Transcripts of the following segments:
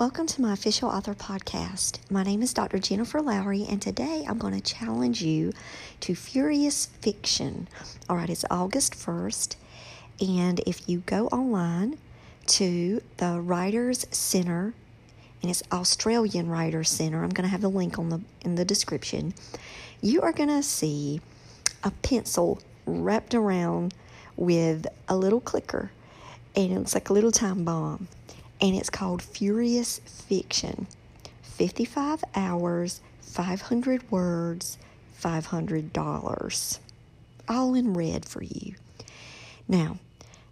Welcome to my official author podcast. My name is Dr. Jennifer Lowry, and today I'm going to challenge you to furious fiction. All right, it's August 1st, and if you go online to the Writers Center, and it's Australian Writers Center, I'm going to have the link on the in the description. You are going to see a pencil wrapped around with a little clicker, and it's like a little time bomb and it's called Furious Fiction 55 hours, 500 words, $500. All in red for you. Now,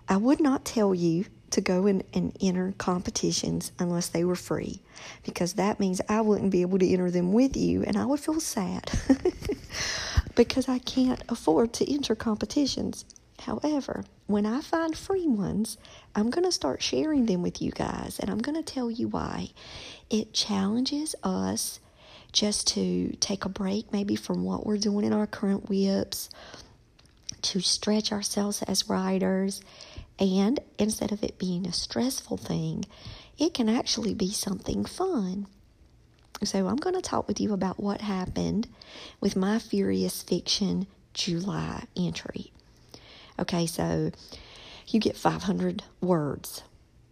I would not tell you to go in and enter competitions unless they were free because that means I wouldn't be able to enter them with you and I would feel sad because I can't afford to enter competitions. However, when I find free ones, I'm going to start sharing them with you guys, and I'm going to tell you why. It challenges us just to take a break, maybe from what we're doing in our current whips, to stretch ourselves as writers, and instead of it being a stressful thing, it can actually be something fun. So, I'm going to talk with you about what happened with my Furious Fiction July entry. Okay, so you get 500 words.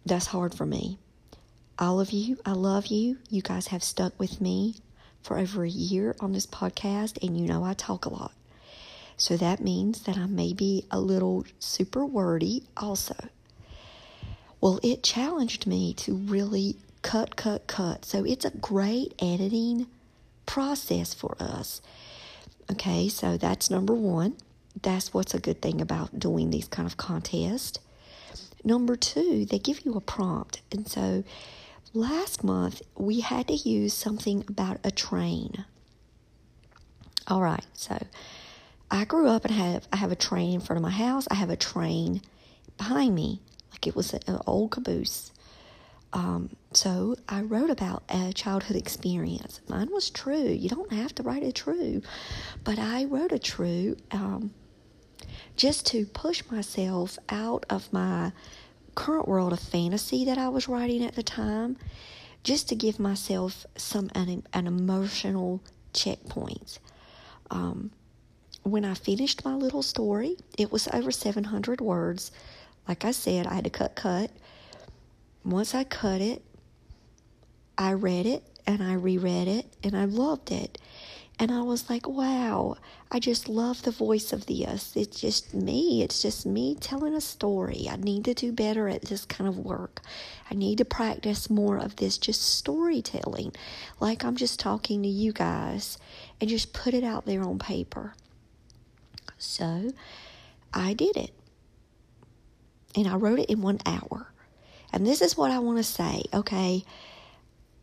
That's hard for me. All of you, I love you. You guys have stuck with me for over a year on this podcast, and you know I talk a lot. So that means that I may be a little super wordy also. Well, it challenged me to really cut, cut, cut. So it's a great editing process for us. Okay, so that's number one that's what's a good thing about doing these kind of contests. Number two, they give you a prompt. And so last month we had to use something about a train. All right, so I grew up and have I have a train in front of my house. I have a train behind me, like it was an old caboose. Um, so I wrote about a childhood experience. Mine was true. You don't have to write it true, but I wrote a true um, just to push myself out of my current world of fantasy that I was writing at the time, just to give myself some an, an emotional checkpoint. Um, when I finished my little story, it was over 700 words. Like I said, I had to cut cut. Once I cut it, I read it and I reread it and I loved it. And I was like, wow, I just love the voice of this. It's just me. It's just me telling a story. I need to do better at this kind of work. I need to practice more of this just storytelling, like I'm just talking to you guys, and just put it out there on paper. So I did it. And I wrote it in one hour. And this is what I want to say, okay?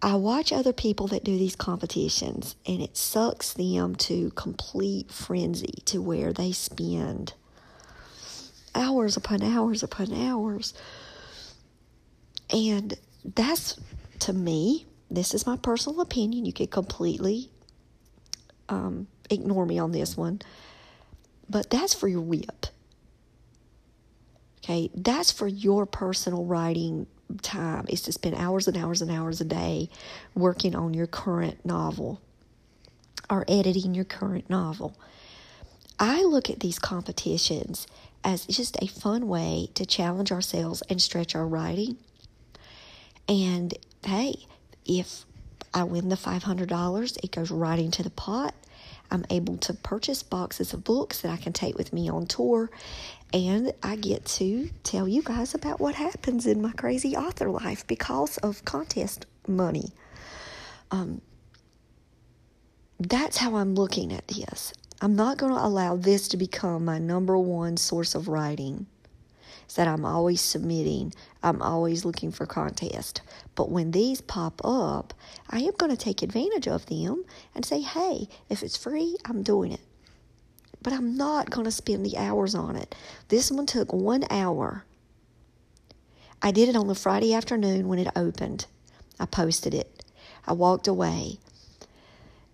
I watch other people that do these competitions and it sucks them to complete frenzy to where they spend hours upon hours upon hours. And that's to me, this is my personal opinion. You could completely um, ignore me on this one, but that's for your whip. Okay, that's for your personal writing time is to spend hours and hours and hours a day working on your current novel or editing your current novel. I look at these competitions as just a fun way to challenge ourselves and stretch our writing. And hey, if I win the $500, it goes right into the pot. I'm able to purchase boxes of books that I can take with me on tour, and I get to tell you guys about what happens in my crazy author life because of contest money. Um, that's how I'm looking at this. I'm not going to allow this to become my number one source of writing. Is that I'm always submitting, I'm always looking for contest. But when these pop up, I am going to take advantage of them and say, hey, if it's free, I'm doing it. But I'm not going to spend the hours on it. This one took one hour. I did it on the Friday afternoon when it opened. I posted it. I walked away.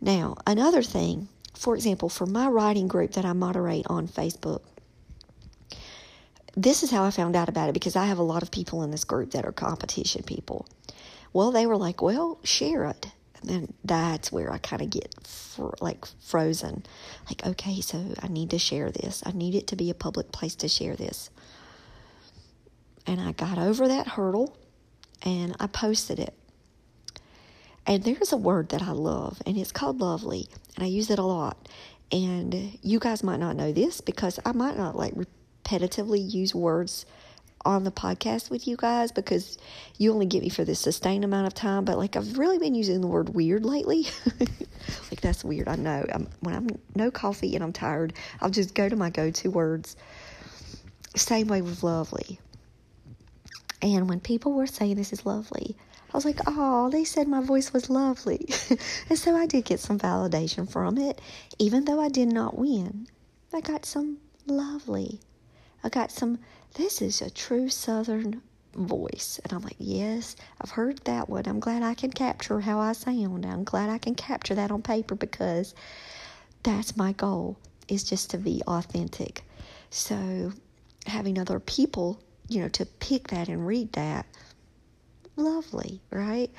Now, another thing, for example, for my writing group that I moderate on Facebook, this is how I found out about it because I have a lot of people in this group that are competition people. Well, they were like, well, share it. And then that's where I kind of get fr- like frozen. Like, okay, so I need to share this. I need it to be a public place to share this. And I got over that hurdle and I posted it. And there's a word that I love, and it's called lovely, and I use it a lot. And you guys might not know this because I might not like repetitively use words on the podcast with you guys because you only get me for this sustained amount of time. But like I've really been using the word weird lately. like that's weird. I know. I'm, when I'm no coffee and I'm tired, I'll just go to my go-to words. Same way with lovely. And when people were saying this is lovely, I was like, oh, they said my voice was lovely. and so I did get some validation from it, even though I did not win. I got some lovely. I got some, this is a true Southern voice. And I'm like, yes, I've heard that one. I'm glad I can capture how I sound. I'm glad I can capture that on paper because that's my goal, is just to be authentic. So having other people, you know, to pick that and read that lovely, right?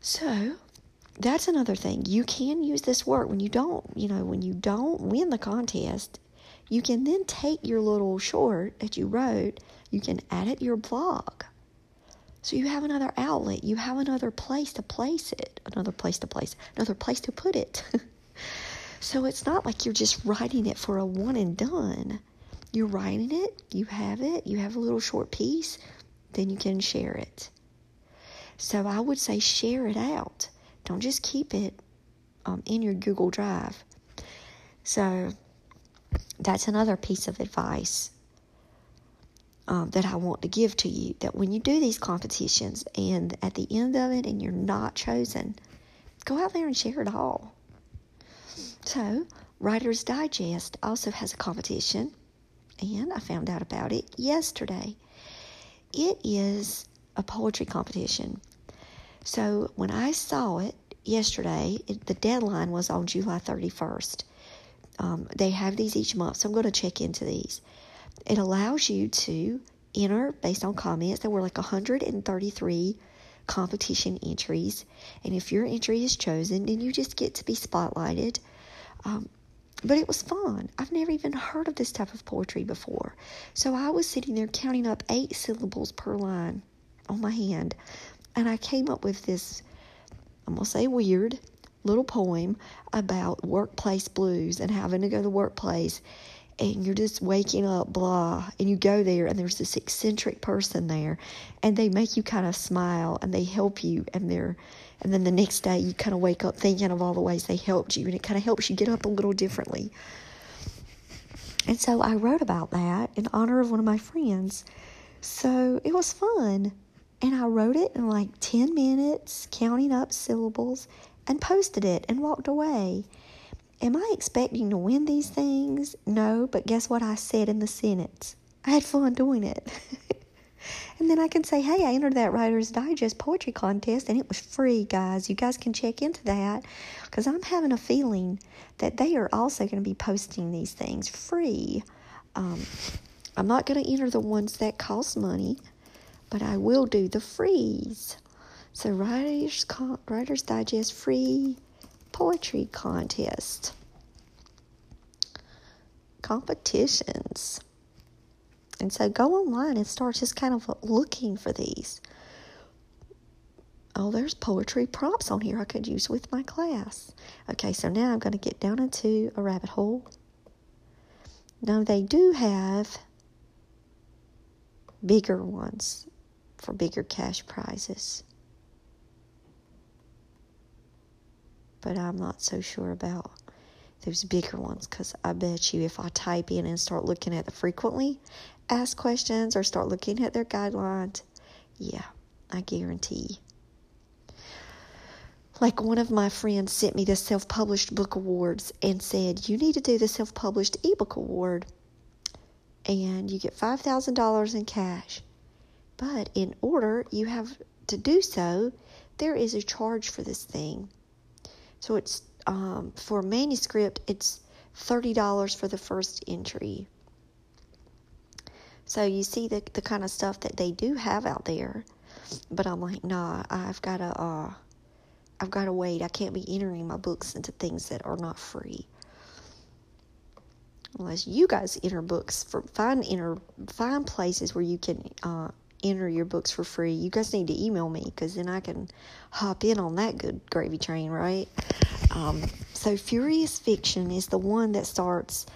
So that's another thing. You can use this work when you don't, you know, when you don't win the contest, you can then take your little short that you wrote, you can add it to your blog. So you have another outlet, you have another place to place it, another place to place, another place to put it. so it's not like you're just writing it for a one and done. You're writing it, you have it, you have a little short piece, then you can share it. So I would say share it out. Don't just keep it um, in your Google Drive. So that's another piece of advice um, that I want to give to you that when you do these competitions and at the end of it and you're not chosen, go out there and share it all. So, Writer's Digest also has a competition, and I found out about it yesterday. It is a poetry competition. So when I saw it yesterday, it, the deadline was on July 31st. Um, they have these each month, so I'm going to check into these. It allows you to enter based on comments. There were like 133 competition entries, and if your entry is chosen, then you just get to be spotlighted. Um, but it was fun. I've never even heard of this type of poetry before. So I was sitting there counting up eight syllables per line on my hand and I came up with this, I'm going to say weird, little poem about workplace blues and having to go to the workplace and you're just waking up blah and you go there and there's this eccentric person there and they make you kind of smile and they help you and they're and then the next day you kind of wake up thinking of all the ways they helped you and it kind of helps you get up a little differently. And so i wrote about that in honor of one of my friends. So it was fun. And I wrote it in like 10 minutes, counting up syllables, and posted it and walked away. Am I expecting to win these things? No, but guess what I said in the sentence? I had fun doing it. and then I can say, hey, I entered that Writer's Digest poetry contest and it was free, guys. You guys can check into that because I'm having a feeling that they are also going to be posting these things free. Um, I'm not going to enter the ones that cost money but I will do the freeze. So Writers, Con- Writers Digest free poetry contest. competitions. And so go online and start just kind of looking for these. Oh, there's poetry prompts on here I could use with my class. Okay, so now I'm going to get down into a rabbit hole. Now, they do have bigger ones for bigger cash prizes. But I'm not so sure about those bigger ones because I bet you if I type in and start looking at the frequently asked questions or start looking at their guidelines, yeah, I guarantee like one of my friends sent me the self published book awards and said, You need to do the self published ebook award and you get $5,000 in cash. But in order you have to do so, there is a charge for this thing. So it's um, for manuscript, it's $30 for the first entry. So you see the, the kind of stuff that they do have out there. But I'm like, nah, I've got to. Uh, I've got to wait. I can't be entering my books into things that are not free. Unless you guys enter books for find enter find places where you can uh, enter your books for free. You guys need to email me because then I can hop in on that good gravy train, right? Um, so Furious Fiction is the one that starts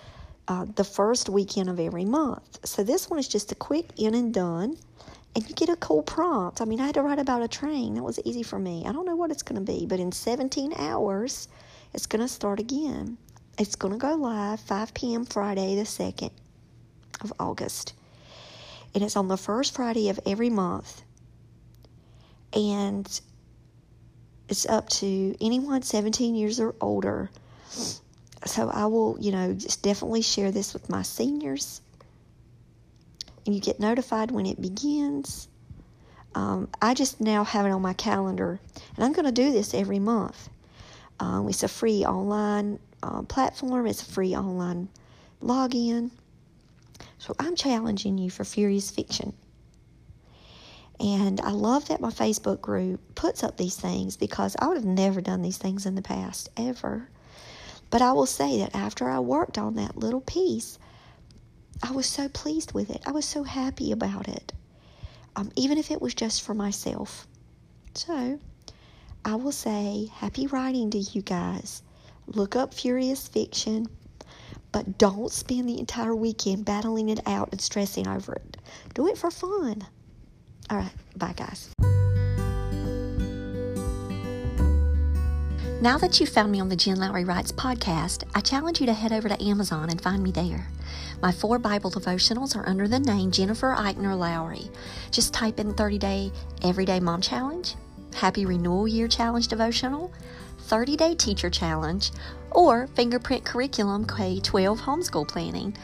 uh, the first weekend of every month. So this one is just a quick in and done and you get a cool prompt. I mean, I had to write about a train. That was easy for me. I don't know what it's going to be, but in 17 hours, it's going to start again. It's going to go live 5 p.m. Friday, the 2nd of August. And it's on the first Friday of every month. And it's up to anyone 17 years or older. So I will, you know, just definitely share this with my seniors and you get notified when it begins. Um, I just now have it on my calendar, and I'm going to do this every month. Um, it's a free online uh, platform, it's a free online login. So I'm challenging you for Furious Fiction. And I love that my Facebook group puts up these things because I would have never done these things in the past, ever. But I will say that after I worked on that little piece, I was so pleased with it. I was so happy about it, um, even if it was just for myself. So, I will say happy writing to you guys. Look up Furious Fiction, but don't spend the entire weekend battling it out and stressing over it. Do it for fun. All right, bye, guys. Now that you've found me on the Jen Lowry Writes podcast, I challenge you to head over to Amazon and find me there. My four Bible devotionals are under the name Jennifer Eichner Lowry. Just type in 30 Day Everyday Mom Challenge, Happy Renewal Year Challenge Devotional, 30 Day Teacher Challenge, or Fingerprint Curriculum K 12 Homeschool Planning.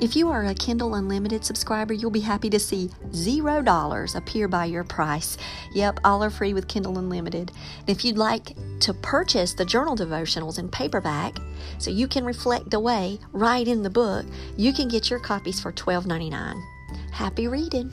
If you are a Kindle Unlimited subscriber, you'll be happy to see $0 appear by your price. Yep, all are free with Kindle Unlimited. And if you'd like to purchase the journal devotionals in paperback so you can reflect away right in the book, you can get your copies for $12.99. Happy reading!